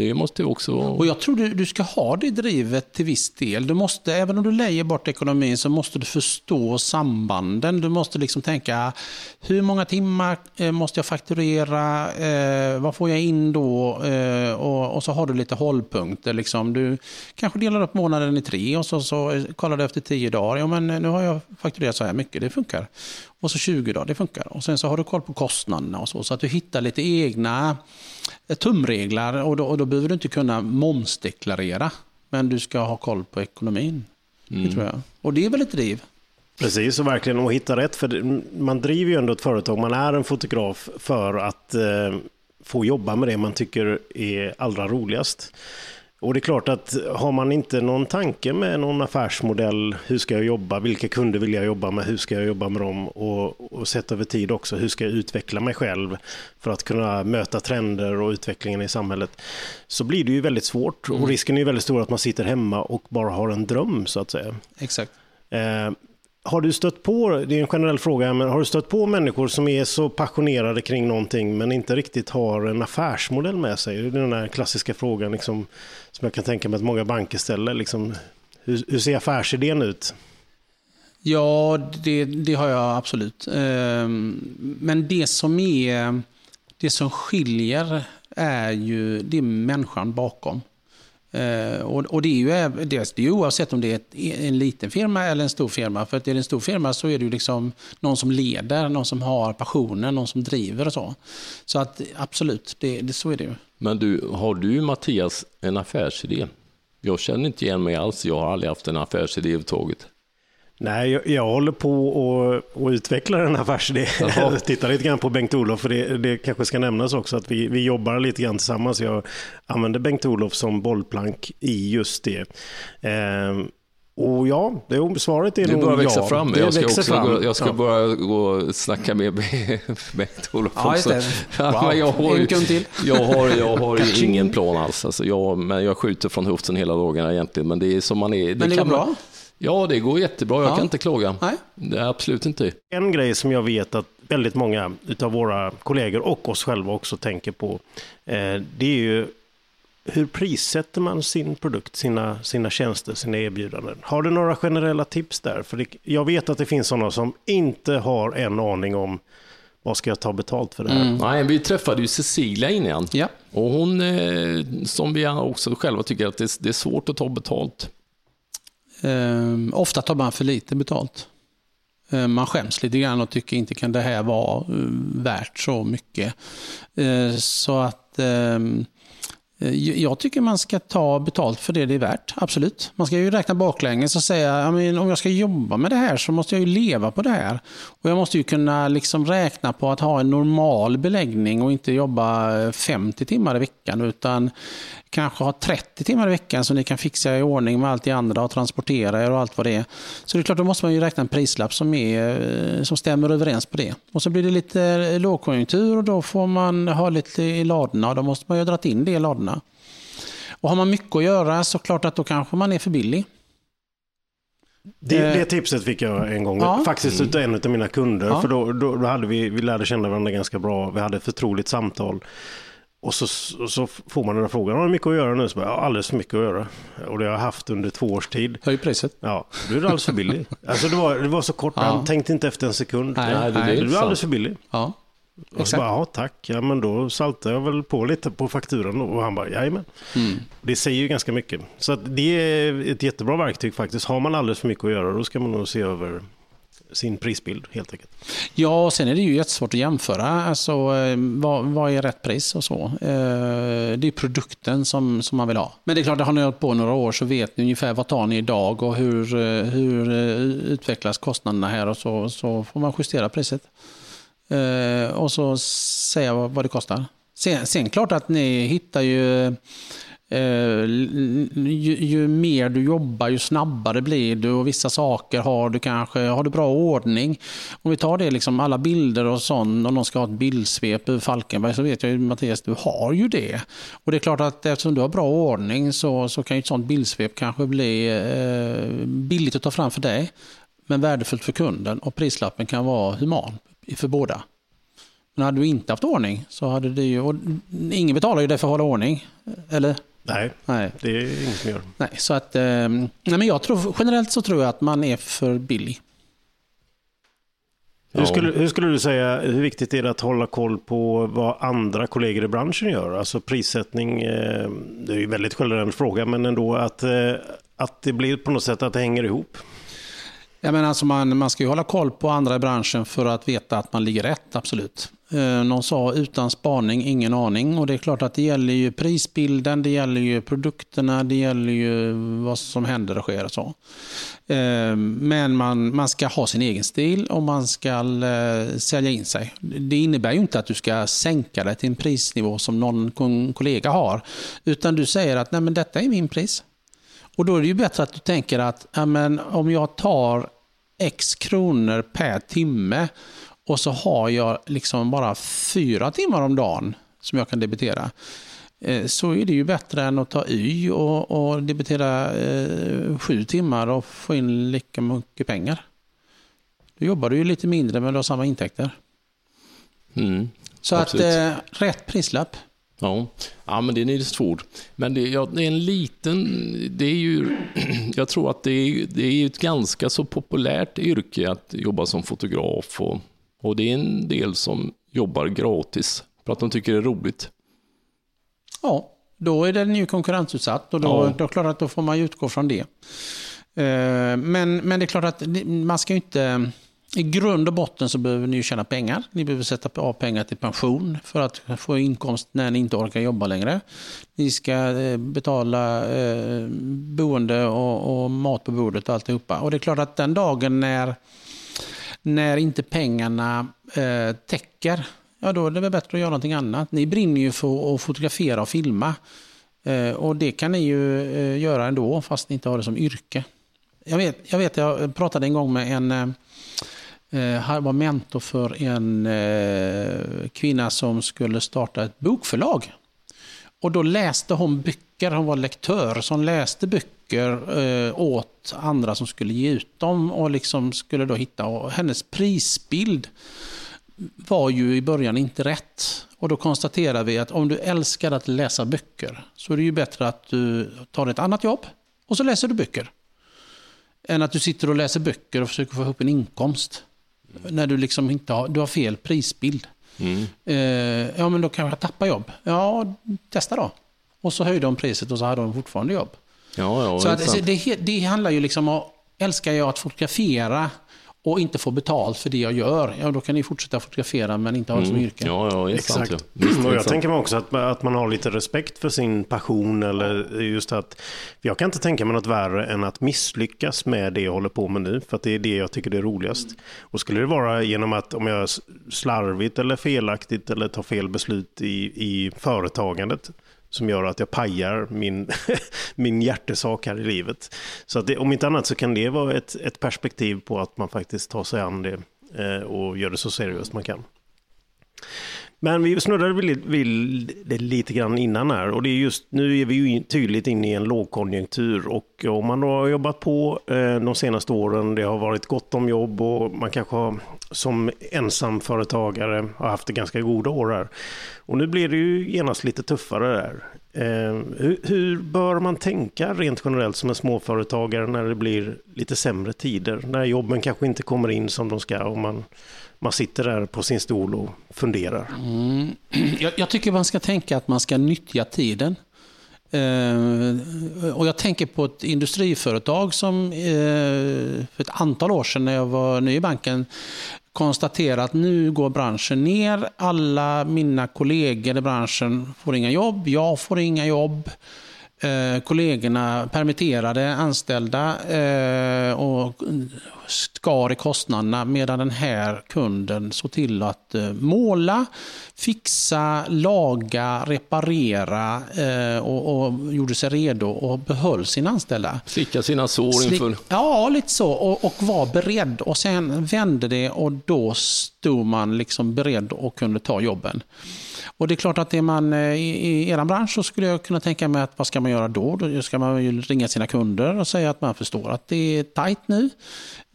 Det måste också Och jag tror du, du ska ha det drivet till viss del. Du måste, även om du lejer bort ekonomin så måste du förstå sambanden. Du måste liksom tänka, hur många timmar eh, måste jag fakturera? Eh, vad får jag in då? Eh, och, och, så har du lite hållpunkter. Liksom. Du kanske delar upp månaden i tre och så, så eh, kollar du efter tio dagar. Ja, men eh, nu har jag fakturerat så här mycket, det funkar. Och så 20 dagar, det funkar. Och sen så har du koll på kostnaderna och så. Så att du hittar lite egna tumregler och då, och då behöver du inte kunna momsdeklarera. Men du ska ha koll på ekonomin. Mm. Det tror jag. Och det är väl ett driv? Precis, och verkligen att hitta rätt. För man driver ju ändå ett företag, man är en fotograf för att eh, få jobba med det man tycker är allra roligast. Och det är klart att har man inte någon tanke med någon affärsmodell, hur ska jag jobba, vilka kunder vill jag jobba med, hur ska jag jobba med dem och, och sett över tid också, hur ska jag utveckla mig själv för att kunna möta trender och utvecklingen i samhället, så blir det ju väldigt svårt mm. och risken är ju väldigt stor att man sitter hemma och bara har en dröm så att säga. Exakt. Har du stött på, det är en generell fråga, men har du stött på människor som är så passionerade kring någonting men inte riktigt har en affärsmodell med sig? Det är den där klassiska frågan liksom, som jag kan tänka mig att många banker ställer. Liksom, hur, hur ser affärsidén ut? Ja, det, det, har jag absolut. Ehm, men det som, är, det som skiljer är ju det är människan bakom. Eh, och, och, det är ju det är oavsett om det är ett, en liten firma eller en stor firma. För att är det en stor firma så är det ju liksom någon som leder, någon som har passionen, någon som driver och så. Så att absolut, det, det, så är det ju. Men du, har du Mattias en affärsidé? Jag känner inte igen mig alls, jag har aldrig haft en affärsidé överhuvudtaget. Nej, jag, jag håller på att utveckla den affärsidén. Jag tittar lite grann på Bengt-Olof, för det, det kanske ska nämnas också att vi, vi jobbar lite grann tillsammans. Jag använder Bengt-Olof som bollplank i just det. Ehm, och ja, det, svaret är det nog börjar växa ja. fram. Det Jag ska, också fram. Gå, jag ska Ja. börja gå och snacka med Bengt-Olof Ja, också. det. Ja, men jag har, En till. jag har, jag har ju ingen plan alls. Alltså jag, men jag skjuter från höften hela dagarna egentligen. Men det är som man är. Men det kan går man- bra? Ja, det går jättebra. Jag Ja. kan inte klaga. Nej. Det är absolut inte. En grej som jag vet att väldigt många av våra kollegor och oss själva också tänker på, eh, det är ju hur prissätter man sin produkt, sina, sina tjänster, sina erbjudanden? Har du några generella tips där? För det, jag vet att det finns sådana som inte har en aning om vad ska jag ta betalt för det här? Nej, vi träffade ju Cecilia innan. Ja. Och hon, eh, som vi också själva tycker, att det, det är svårt att ta betalt. Ehm, ofta tar man för lite betalt. Ehm, man skäms lite grann och tycker inte kan det här vara eh, värt så mycket. Ehm, så att eh, Eh, jag tycker man ska ta betalt för det det är värt, absolut. Man ska ju räkna baklänges och säga, om jag ska jobba med det här så måste jag ju leva på det här. Och jag måste ju kunna liksom räkna på att ha en normal beläggning och inte jobba eh, 50 timmar i veckan utan kanske ha 30 timmar i veckan så ni kan fixa i ordning med allt det andra och transportera er och allt vad det är. Så det är klart, då måste man ju räkna en prislapp som, är, eh, som stämmer överens på det. Och så blir det lite lågkonjunktur och då får man ha lite i ladorna och då måste man ju ha dragit in det i ladorna. Och har man mycket att göra så klart att då kanske man är för billig. Det, Eh, det tipset fick jag en gång, ja. faktiskt utav en av mina kunder. Ja. För då, då, då hade vi, vi lärde känna varandra ganska bra, vi hade ett förtroligt samtal. Och så, så får man den här frågan, har du mycket att göra nu? Så bara, ja, alldeles för mycket att göra. Och det har jag haft under två års tid. Höj priset. Ja, du är alldeles för billig. Alltså det var, det var så kort, Ja. han tänkte inte efter en sekund. Nej, det- det- Du är alldeles för billig. Ja. Och så bara, ja tack, ja men då saltar jag väl på lite på fakturan och han bara, jajamän. Mm. Det säger ju ganska mycket. Så det är ett jättebra verktyg faktiskt. Har man alldeles för mycket att göra då ska man nog se över sin prisbild helt enkelt. Ja, och sen är det ju jättesvårt att jämföra. Alltså, eh, vad, vad är rätt pris och så. Eh, Det är produkten som, som man vill ha. Men det är klart, har ni hållit på några år så vet ni ungefär vad tar ni idag och hur, eh, hur eh, utvecklas kostnaderna här och så, så får man justera priset. Eh, Och så säga vad, vad det kostar. Sen, sen klart att ni hittar ju Eh, ju, ju mer du jobbar, ju snabbare blir du och vissa saker har du kanske, har du bra ordning. Om vi tar det, liksom alla bilder och sånt, om någon ska ha ett bildsvep över Falkenberg så vet jag ju Mattias, du har ju det. Och det är klart att eftersom du har bra ordning så, så kan ju ett sånt bildsvep kanske bli eh, billigt att ta fram för dig, men värdefullt för kunden och prislappen kan vara human för båda. Men hade du inte haft ordning så hade det ju, och ingen betalar ju dig för att hålla ordning, eller? Nej, Nej. det är inget som gör. Nej, så att, eh, nej men jag tror, generellt så tror jag att man är för billig. Hur, skulle, hur skulle du säga, hur viktigt är det att hålla koll på vad andra kollegor i branschen gör? Alltså prissättning, eh, det är ju en väldigt generell fråga, men ändå att, eh, att det blir på något sätt att det hänger ihop. Jag menar, alltså man, man ska ju hålla koll på andra i branschen för att veta att man ligger rätt, absolut. Eh, någon sa utan spaning, ingen aning. Och det är klart att det gäller ju prisbilden, det gäller ju produkterna, det gäller ju vad som händer och sker och så. Eh, men man, man ska ha sin egen stil och man ska eh, sälja in sig. Det innebär ju inte att du ska sänka dig till en prisnivå som någon kollega har. Utan du säger att Nej, men detta är min pris. Och då är det ju bättre att du tänker att ja, men om jag tar x kronor per timme och så har jag liksom bara fyra timmar om dagen som jag kan debitera. eh, Så är det ju bättre än att ta y och, och debitera eh, sju timmar och få in lika mycket pengar. Då jobbar du ju lite mindre men du har samma intäkter. Mm. Så Absolut. att eh, rätt prislapp. Ja. ja, men det är svårt. Men det, ja, det är en liten... Det är ju, jag tror att det är, det är ett ganska så populärt yrke att jobba som fotograf. Och, och det är en del som jobbar gratis för att de tycker det är roligt. Ja, då är den ju konkurrensutsatt och då, Ja. då klart att då får man utgå från det. Eh, Men, men det är klart att man ska ju inte... I grund och botten så behöver ni tjäna pengar. Ni behöver sätta av pengar till pension för att få inkomst när ni inte orkar jobba längre. Ni ska eh, betala eh, boende och, mat på bordet och alltihopa. Och det är klart att den dagen när, när inte pengarna eh, täcker, ja då är det väl bättre att göra någonting annat. Ni brinner ju för att fotografera och filma. Och det kan ni ju göra ändå fast ni inte har det som yrke. Jag vet, jag, vet, jag pratade en gång med en Eh, han var mentor för en eh, kvinna som skulle starta ett bokförlag. Och då läste hon böcker, hon var lektör, som läste böcker eh, åt andra som skulle ge ut dem och liksom skulle då hitta, och hennes prisbild var ju i början inte rätt. Och då konstaterar vi att om du älskar att läsa böcker så är det ju bättre att du tar ett annat jobb och så läser du böcker. Än att du sitter och läser böcker och försöker få ihop en inkomst. När du liksom inte har, du har fel prisbild. Mm. Eh, ja, men då kan jag tappa jobb. Ja, testa då. Och så höjde de priset och så hade de fortfarande jobb. Ja, ja, så att, det, det handlar ju liksom om, älskar jag att fotografera och inte få betalt för det jag gör, ja då kan ni fortsätta fotografera men inte ha det som mm. yrke. Ja, ja, Exakt. Sant, ja. Visst, och jag tänker mig också att, att man har lite respekt för sin passion eller just att jag kan inte tänka mig något värre än att misslyckas med det jag håller på med nu för att det är det jag tycker är roligast. Och skulle det vara genom att om jag slarvigt eller felaktigt eller tar fel beslut i, i företagandet som gör att jag pajar min, min hjärtesak här i livet. Så att det, om inte annat så kan det vara ett, ett perspektiv på att man faktiskt tar sig an det eh, och gör det så seriöst man kan. Men vi snuddade vid det lite grann innan här och det är just nu är vi ju tydligt inne i en lågkonjunktur och om man då har jobbat på eh, de senaste åren, det har varit gott om jobb och man kanske har som ensamföretagare har haft det ganska goda år här. Och nu blir det ju genast lite tuffare där. Eh, hur, hur, bör man tänka rent generellt som en småföretagare när det blir lite sämre tider? När jobben kanske inte kommer in som de ska och man man sitter där på sin stol och funderar. Mm. Jag, jag, tycker man ska tänka att man ska nyttja tiden. Eh, och jag tänker på ett industriföretag som eh, för ett antal år sedan när jag var ny i banken konstaterade att nu går branschen ner. Alla mina kollegor i branschen får inga jobb. Jag får inga jobb. Eh, kollegorna permitterade anställda eh, och skar i kostnaderna medan den här kunden såg till att eh, måla, fixa, laga, reparera eh, och, och, gjorde sig redo och behöll sina anställda. Slicka sina sår inför... Ja, lite så. Och, och var beredd. Och sen vände det och då stod man liksom beredd och kunde ta jobben. Och det är klart att är man eh, i, i er bransch så skulle jag kunna tänka mig att vad ska man göra då? Då ska man ju ringa sina kunder och säga att man förstår att det är tajt nu.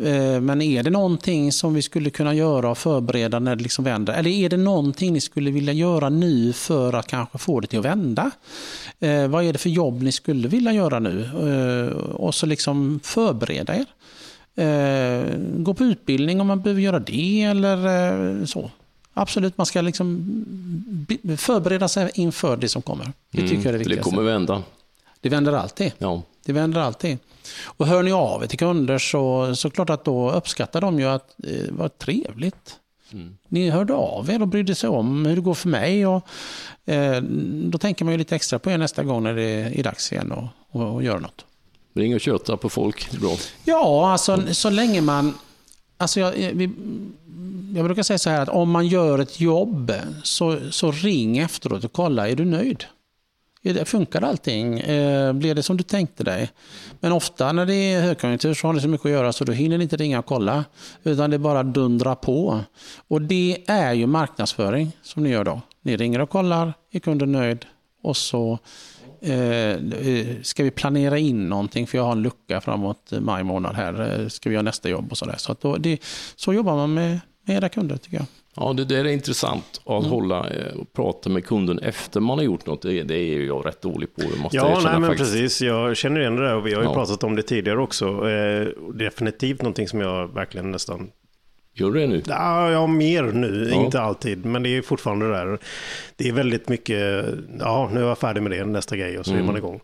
Eh, men är det någonting som vi skulle kunna göra och förbereda när det liksom vänder? Eller är det någonting ni skulle vilja göra nu för att kanske få det till att vända? Eh, vad är det för jobb ni skulle vilja göra nu? Och så liksom förbereda er. Gå på utbildning om man behöver göra det eller så. Absolut, man ska liksom förbereda sig inför det som kommer. Det tycker mm, jag är det viktigaste. Det kommer vända. Det vänder alltid. Ja. Det vänder alltid. Och hör ni av er till kunder så, så klart att då uppskattar de ju att det var trevligt. Mm. Ni hörde av er och brydde sig om hur det går för mig. Och, eh, då tänker man ju lite extra på er nästa gång när det är dags igen och, och, och göra något. Ring och köta på folk, det är bra. Ja, alltså så länge man... Alltså jag, vi, jag brukar säga så här att om man gör ett jobb så, så ring efteråt och kolla, är du nöjd? Funkar allting? Blev blir det som du tänkte dig? Men ofta när det är högkonjunktur så har ni så mycket att göra så du hinner inte ringa och kolla. Utan det bara dundrar på. Och det är ju marknadsföring som ni gör då. Ni ringer och kollar, är kunden nöjd? Och så eh, eh ska vi planera in någonting för jag har en lucka framåt maj månad här. Eh, ska vi göra nästa jobb och sådär. Så, det, så jobbar man med med era kunder tycker jag. Ja, det där är intressant att mm. hålla eh, och prata med kunden efter man har gjort något. Det, det är jag rätt dålig på. Måste ja, nej, men faktiskt. precis. Jag känner igen det där och vi har ju ja. pratat om det tidigare också. Eh, definitivt någonting som jag verkligen nästan Gör du det nu? Ja, ja mer nu, ja. inte alltid. Men det är fortfarande där. Det är väldigt mycket, ja nu är jag färdig med det, nästa grej och så mm. är man igång.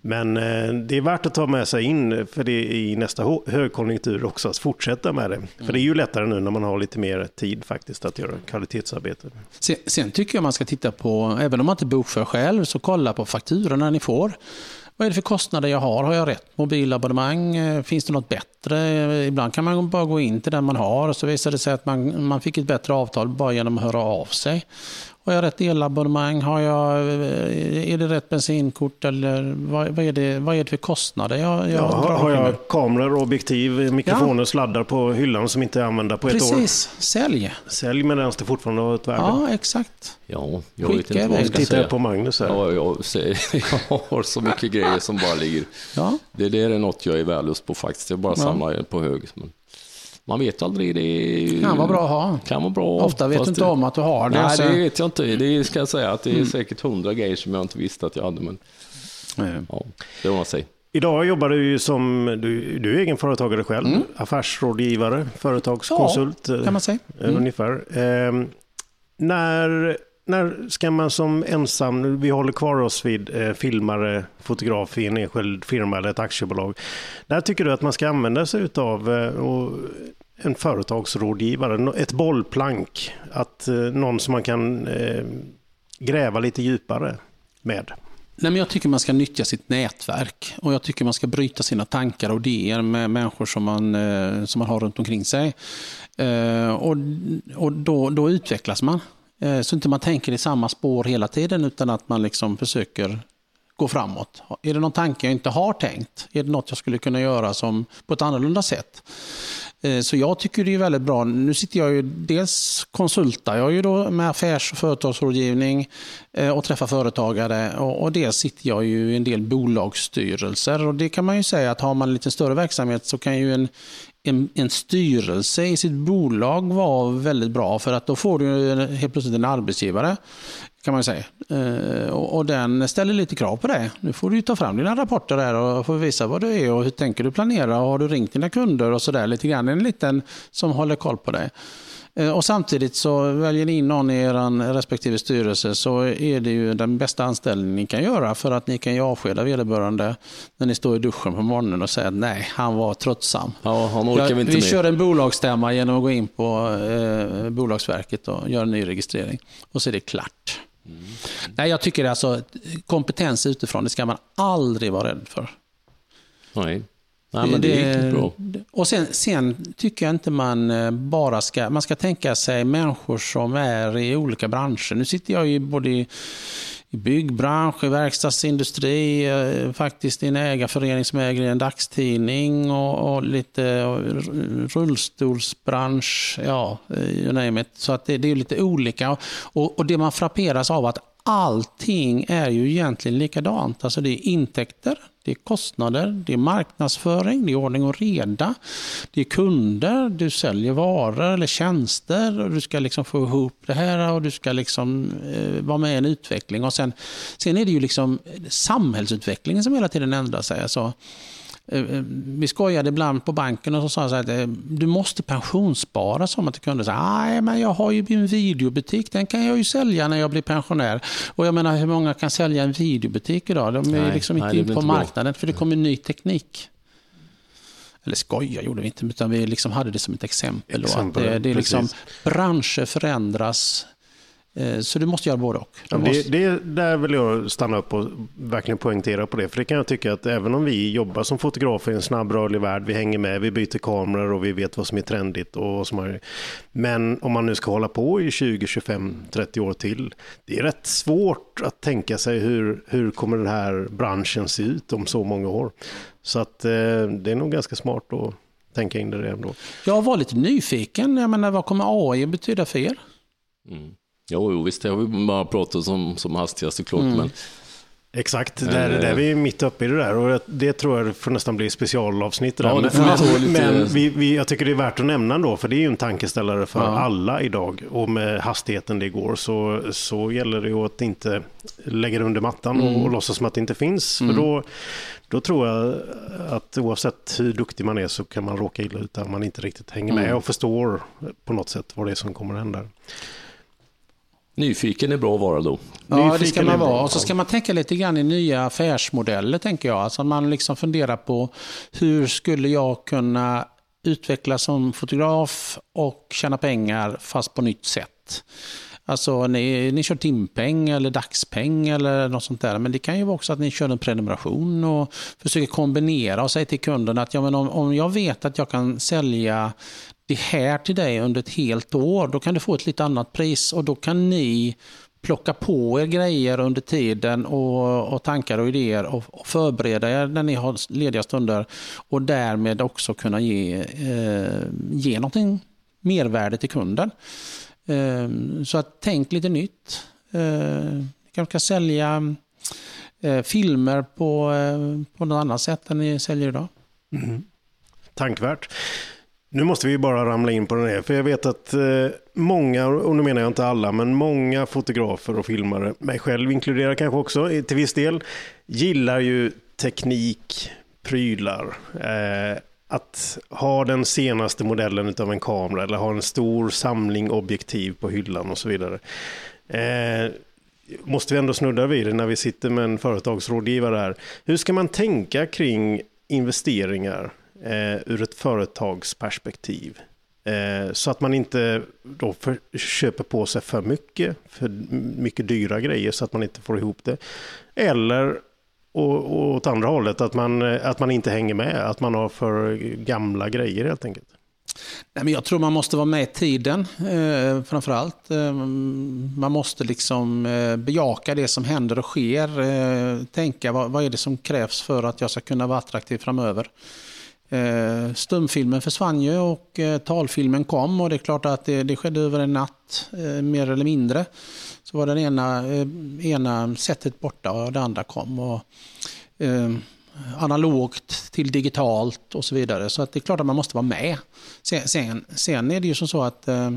Men eh, det är värt att ta med sig in för det i nästa högkonjunktur också, att fortsätta med det. Mm. För det är ju lättare nu när man har lite mer tid faktiskt att göra kvalitetsarbete. Sen, sen tycker jag man ska titta på, även om man inte bokför själv, så kolla på fakturorna ni får. Vad är det för kostnader jag har? Har jag rätt mobilabonnemang? Eh, finns det något bättre? Eh, ibland kan man bara gå in till den man har och så visar det sig att man, man fick ett bättre avtal bara genom att höra av sig. Har jag rätt elabonnemang? Har jag, eh, är det rätt bensinkort? Eller vad, vad, är, det, vad är det för kostnader jag, jag ja, Har jag kameror, objektiv, mikrofoner, ja. sladdar på hyllan som inte är använda på Precis. ett år? Precis, sälj. Sälj medan det fortfarande har ett värde. Ja, exakt. Ja, jag Skicka vet inte vad jag ska säga. på Magnus här. Ja, jag, säger, jag har så mycket grejer som bara ligger. Ja. Det, det är något jag är vällust på faktiskt. Det är bara ja. samma på hög. Men... Man vet aldrig. Det kan vara bra att ha. Kan vara bra. Ofta vet du inte om att du har det. Nej, så... det vet jag inte. Det ska jag säga att det är mm. säkert hundra grejer som jag inte visste att jag hade. Men mm. ja, det var man säger. Idag jobbar du ju som, du, du är egenföretagare själv, mm. affärsrådgivare, företagskonsult. Ja, kan man säga. Eh, mm. Ungefär. Eh, när, när ska man som ensam, vi håller kvar oss vid eh, filmare, fotograf i en enskild firma eller ett aktiebolag. När tycker du att man ska använda sig av eh, en företagsrådgivare, ett bollplank, att eh, någon som man kan eh, gräva lite djupare med? Nej, men jag tycker man ska nyttja sitt nätverk och jag tycker man ska bryta sina tankar och idéer med människor som man, eh, som man har runt omkring sig. Eh, och och då, då utvecklas man. Eh, så inte man tänker i samma spår hela tiden utan att man liksom försöker gå framåt. Är det någon tanke jag inte har tänkt? Är det något jag skulle kunna göra som, på ett annorlunda sätt? Eh, så jag tycker det är väldigt bra. Nu sitter jag ju dels konsultar jag ju då med affärs och företagsrådgivning eh, och träffar företagare och dels sitter jag ju i en del bolagsstyrelser och det kan man ju säga att har man en lite större verksamhet så kan ju en, en, en styrelse i sitt bolag var väldigt bra för att då får du helt plötsligt en arbetsgivare kan man säga. Eh, och, och, den ställer lite krav på dig. Nu får du ta fram dina rapporter där och få visa vad du är och hur tänker du planera och har du ringt dina kunder och sådär lite grann. En liten som håller koll på dig. Eh, och samtidigt så väljer ni in någon i er respektive styrelse så är det ju den bästa anställningen ni kan göra för att ni kan ju avskeda vederbörande när ni står i duschen på morgonen och säger att nej, han var tröttsam. Ja, han orkar vi inte vi kör en bolagsstämma genom att gå in på eh, Bolagsverket och göra en ny registrering. Och så är det klart. Mm. Nej, jag tycker alltså kompetens utifrån, det ska man aldrig vara rädd för. Nej. Nej, men det, är bra. Och sen, sen, tycker jag inte man eh, bara ska, man ska tänka sig människor som är i olika branscher. Nu sitter jag ju både i, i byggbransch, i verkstadsindustri, eh, faktiskt i en ägarförening som äger en dagstidning och, och lite rullstolsbransch, ja, eh, you name it. Så att det, det är lite olika. Och, och det man frapperas av att allting är ju egentligen likadant. Alltså det är intäkter, det är kostnader, det är marknadsföring, det är ordning och reda. Det är kunder, du säljer varor eller tjänster och du ska liksom få ihop det här och du ska liksom eh, vara med i en utveckling. Och sen, sen är det ju liksom samhällsutvecklingen som hela tiden ändrar sig. Alltså, vi skojade ibland på banken och så sa så att eh, du måste pensionsspara, sa man till kunder. Nej, men jag har ju min videobutik, den kan jag ju sälja när jag blir pensionär. Och jag menar, hur många kan sälja en videobutik idag? De är nej, liksom inte nej, på marknaden, bra. för det kommer ny teknik. Eller skoja gjorde vi inte, utan vi liksom hade det som ett exempel. exempel att det, det är liksom, branscher förändras, Eh, så du måste göra både och. Ja, det, det, där vill jag stanna upp och verkligen poängtera på det. För det kan jag tycka att även om vi jobbar som fotografer i en snabbrörlig värld, vi hänger med, vi byter kameror och vi vet vad som är trendigt. Och vad som är... Men om man nu ska hålla på i 20, 25, 30 år till, det är rätt svårt att tänka sig hur, hur kommer den här branschen se ut om så många år. Så att eh, det är nog ganska smart att tänka in det ändå. Jag var lite nyfiken, jag menar vad kommer AI betyda för er? Mm. Jo, jo visst, det har vi bara pratat om som hastigast såklart. Mm. Men... Exakt, där, där är vi mitt uppe i det där och det tror jag får nästan bli specialavsnitt. Där. Ja, men, men vi, vi, jag tycker det är värt att nämna ändå, för det är ju en tankeställare för ja. alla idag. Och med hastigheten det går så, så gäller det ju att inte lägga det under mattan mm. och, och låtsas som att det inte finns. Mm. För då, då tror jag att oavsett hur duktig man är så kan man råka illa ut om man inte riktigt hänger med mm. och förstår på något sätt vad det är som kommer att hända. Nyfiken är bra att vara då. Ja, det ska man vara. Och så ska man tänka lite grann i nya affärsmodeller, tänker jag. Alltså man liksom funderar på hur skulle jag kunna utvecklas som fotograf och tjäna pengar fast på nytt sätt. Alltså ni, ni kör timpeng eller dagspeng eller något sånt där. Men det kan ju vara också att ni kör en prenumeration och försöker kombinera och säga till kunden att ja, men om, om jag vet att jag kan sälja det här till dig under ett helt år, då kan du få ett lite annat pris och då kan ni plocka på er grejer under tiden och, och tankar och idéer och, och, förbereda er när ni har lediga stunder och därmed också kunna ge, eh, ge någonting mervärde till kunden. Eh, så att tänk lite nytt. Eh, ni kanske ska sälja eh, filmer på, eh, på något annat sätt än ni säljer idag. Mm. Tankvärt. Nu måste vi bara ramla in på den här, för jag vet att eh, många, och nu menar jag inte alla, men många fotografer och filmare, mig själv inkluderar kanske också eh, till viss del, gillar ju teknik, prylar. Eh, att ha den senaste modellen av en kamera eller ha en stor samling objektiv på hyllan och så vidare. Eh, måste vi ändå snudda vid det när vi sitter med en företagsrådgivare här. Hur ska man tänka kring investeringar eh, ur ett företagsperspektiv. Eh, så att man inte då för, köper på sig för mycket, för mycket dyra grejer så att man inte får ihop det. Eller och, och åt andra hållet, att man, att man inte hänger med, att man har för gamla grejer helt enkelt. Nej, men jag tror man måste vara med i tiden, eh, framförallt. Eh, man måste liksom eh, bejaka det som händer och sker. Eh, tänka vad, vad är det som krävs för att jag ska kunna vara attraktiv framöver. Eh, stumfilmen försvann ju och eh, talfilmen kom och det är klart att det, det skedde över en natt, eh, mer eller mindre. Så var det ena, eh, ena sättet borta och det andra kom. Och, eh, analogt till digitalt och så vidare. Så att det är klart att man måste vara med. Sen, sen, sen är det ju som så att eh,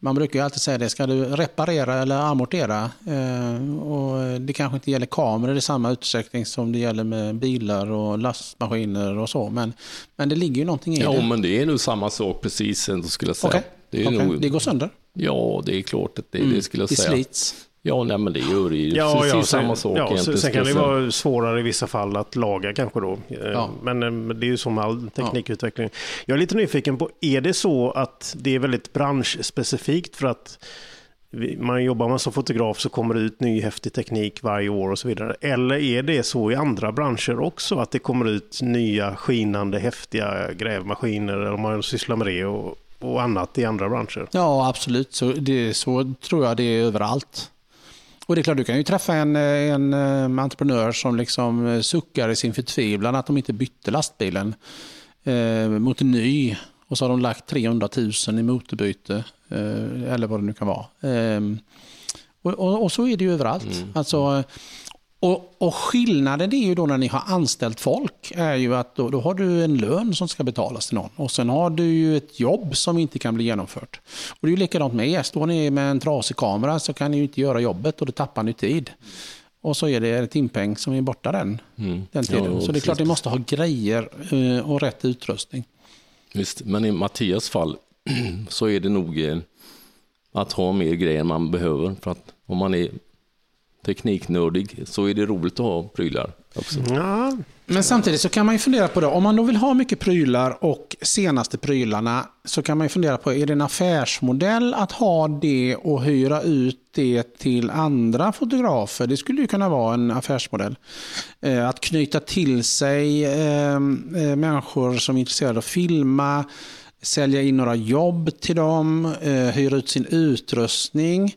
man brukar ju alltid säga det, ska du reparera eller amortera? Eh, och det kanske inte gäller kameror i samma utsträckning som det gäller med bilar och lastmaskiner och så. Men, men det ligger ju någonting i ja, det. Ja, men det är nog samma sak precis, skulle jag säga. Okay. Det, okay. nog... det går sönder? Ja, det är klart att det, mm. det skulle jag det säga. slits? Ja, nej, men det gör det ju. Ja, precis ja, samma sak. Ja, sen, sen kan det vara svårare i vissa fall att laga kanske då. Eh, ja. Men, eh, men det är ju som all teknikutveckling. Jag är lite nyfiken på, är det så att det är väldigt branschspecifikt för att man jobbar man som fotograf så kommer det ut ny häftig teknik varje år och så vidare. Eller är det så i andra branscher också att det kommer ut nya skinande häftiga grävmaskiner eller om man sysslar med det och, och annat i andra branscher? Ja, absolut. Så, det, så tror jag det är överallt. Och det är klart, du kan ju träffa en, en, en entreprenör som liksom suckar i sin förtvivlan att de inte bytte lastbilen eh, mot en ny. Och så har de lagt 300 000 i motorbyte, eh, eller vad det nu kan vara. Eh, och, och, och, så är det ju överallt. Mm. Alltså, och, och, skillnaden är ju då när ni har anställt folk, är ju att då, då, har du en lön som ska betalas till någon. Och sen har du ju ett jobb som inte kan bli genomfört. Och det är ju likadant med er. Står ni med en trasig kamera så kan ni ju inte göra jobbet och då tappar ni tid. Och så är det timpeng som är borta den, mm. den tiden. Ja, så det är klart ni måste ha grejer eh, och rätt utrustning. Visst, men i Mattias fall så är det nog eh, att ha mer grejer man behöver. För att om man är tekniknördig så är det roligt att ha prylar också. Ja. Men samtidigt så kan man ju fundera på det, om man då vill ha mycket prylar och senaste prylarna så kan man ju fundera på, är det en affärsmodell att ha det och hyra ut det till andra fotografer? Det skulle ju kunna vara en affärsmodell. Eh, att knyta till sig eh, eh, människor som är intresserade av att filma, sälja in några jobb till dem, hyra ut sin utrustning.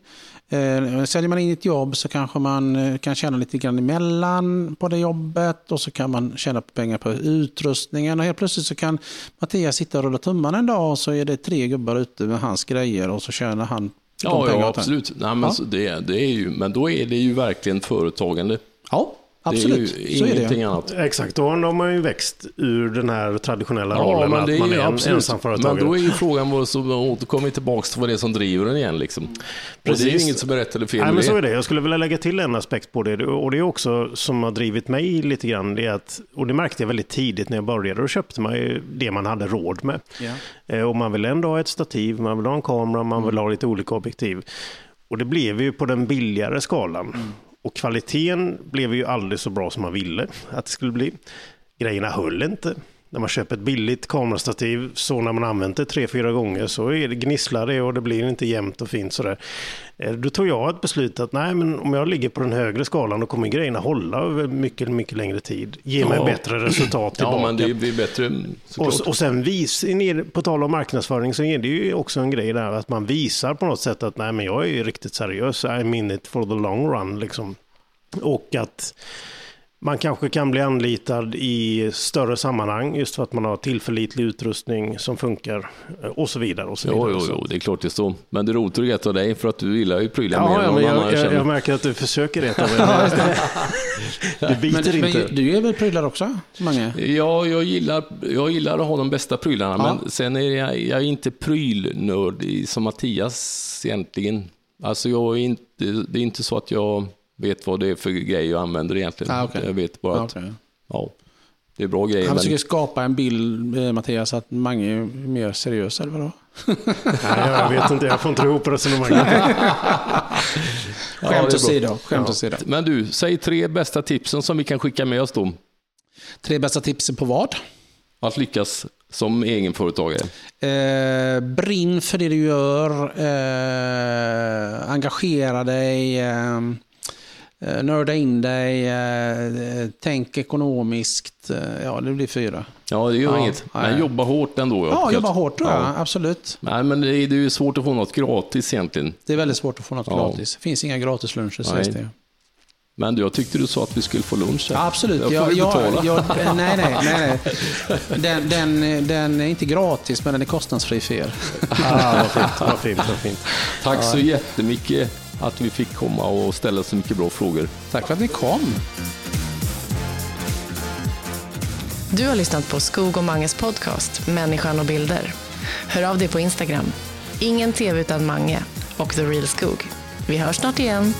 Eh, säljer man in ett jobb så kanske man eh, kan tjäna lite grann emellan på det jobbet och så kan man tjäna pengar på utrustningen och helt plötsligt så kan Mattias sitta och rulla tummarna en dag och så är det tre gubbar ute med hans grejer och så tjänar han Ja, ja absolut. Nej, men, ja. det, det är ju, men då är det ju verkligen företagande. Ja. Absolut, det är ju så är det. ingenting annat. Exakt, då har man ju växt ur den här traditionella Ja, rollen men det att är man är en absolut. Men ensamföretagare. då är ju frågan, vad- så återkommer vi tillbaka till vad det är som driver den igen. Liksom. Och det är ju Precis. inget som är rätt eller fel Nej, men så är det. Jag skulle vilja lägga till en aspekt på det. Och det är också som har drivit mig lite grann. Det är att, och det märkte jag väldigt tidigt när jag började. Då köpte man ju det man hade råd med. Eh, Och man vill ändå ha ett stativ, man vill ha en kamera, man vill ha lite olika objektiv. Och det blev ju på den billigare skalan. Och kvaliteten blev ju aldrig så bra som man ville att det skulle bli. Grejerna höll inte. När man köper ett billigt kamerastativ, så när man använt det tre, fyra gånger så är det gnisslar det och det blir inte jämnt och fint sådär. Eh, Då tog jag ett beslut att nej, men om jag ligger på den högre skalan då kommer grejerna hålla över mycket, mycket längre tid. Ge mig Ja. bättre resultat tillbaka. Ja, men det blir bättre såklart. Och, och sen vis, på tal om marknadsföring så är det ju också en grej där att man visar på något sätt att nej men jag är ju riktigt seriös, I'm in it for the long run liksom. Och att man kanske kan bli anlitad i större sammanhang just för att man har tillförlitlig utrustning som funkar eh, och så vidare. Och så Jo, vidare. jo, Så- jo, det är klart det står. Men det är roligt att reta dig för att du gillar ju prylar mer Ja, än ja, men jag, jag, känner. jag märker att du försöker reta mig. Du biter Men, inte. men du är väl prylar också, Mange? Ja, jag gillar, jag gillar att ha de bästa prylarna, Ja. men sen är jag, jag är inte prylnörd som Mattias egentligen. Alltså jag är inte, det är inte så att jag vet vad det är för grejer jag använder egentligen. Ah, okej. Jag vet bara Ja, att okej. ja, det är bra grejer. Han men- försöker skapa en bild, eh, Mattias, att Mange är mer seriös, eller vadå? Nej, jag vet inte, jag får inte ihop resonemanget. Skämt åsido. Skämt åsido. Men du, säg tre bästa tipsen som vi kan skicka med oss då. Tre bästa tipsen på vad? Att lyckas som egenföretagare. Eh, brinn för det du gör. Eh, engagera dig. Eh, nörda in dig. Eh, tänk ekonomiskt. Eh, ja, det blir fyra. Ja, det gör Ja, inget. Men jobba hårt ändå. Ja, jobba hårt tror jag. Ja. Absolut. Nej, men det är, det är ju svårt att få något gratis egentligen. Det är väldigt svårt att få något Ja. gratis. Det finns inga gratisluncher sägs det. Men du, jag tyckte du sa att vi skulle få lunch här. Ja, absolut. Jag får Jag, väl jag, betala. jag, nej, nej, nej. nej. Den, den, den är inte gratis, men den är kostnadsfri för er. Ah, vad fint, vad fint, vad fint. Tack så jättemycket att vi fick komma och ställa så mycket bra frågor. Tack för att ni kom. Du har lyssnat på Skog och Manges podcast Människan och bilder. Hör av dig på Instagram. Ingen tv utan Mange och The Real Skog. Vi hörs snart igen.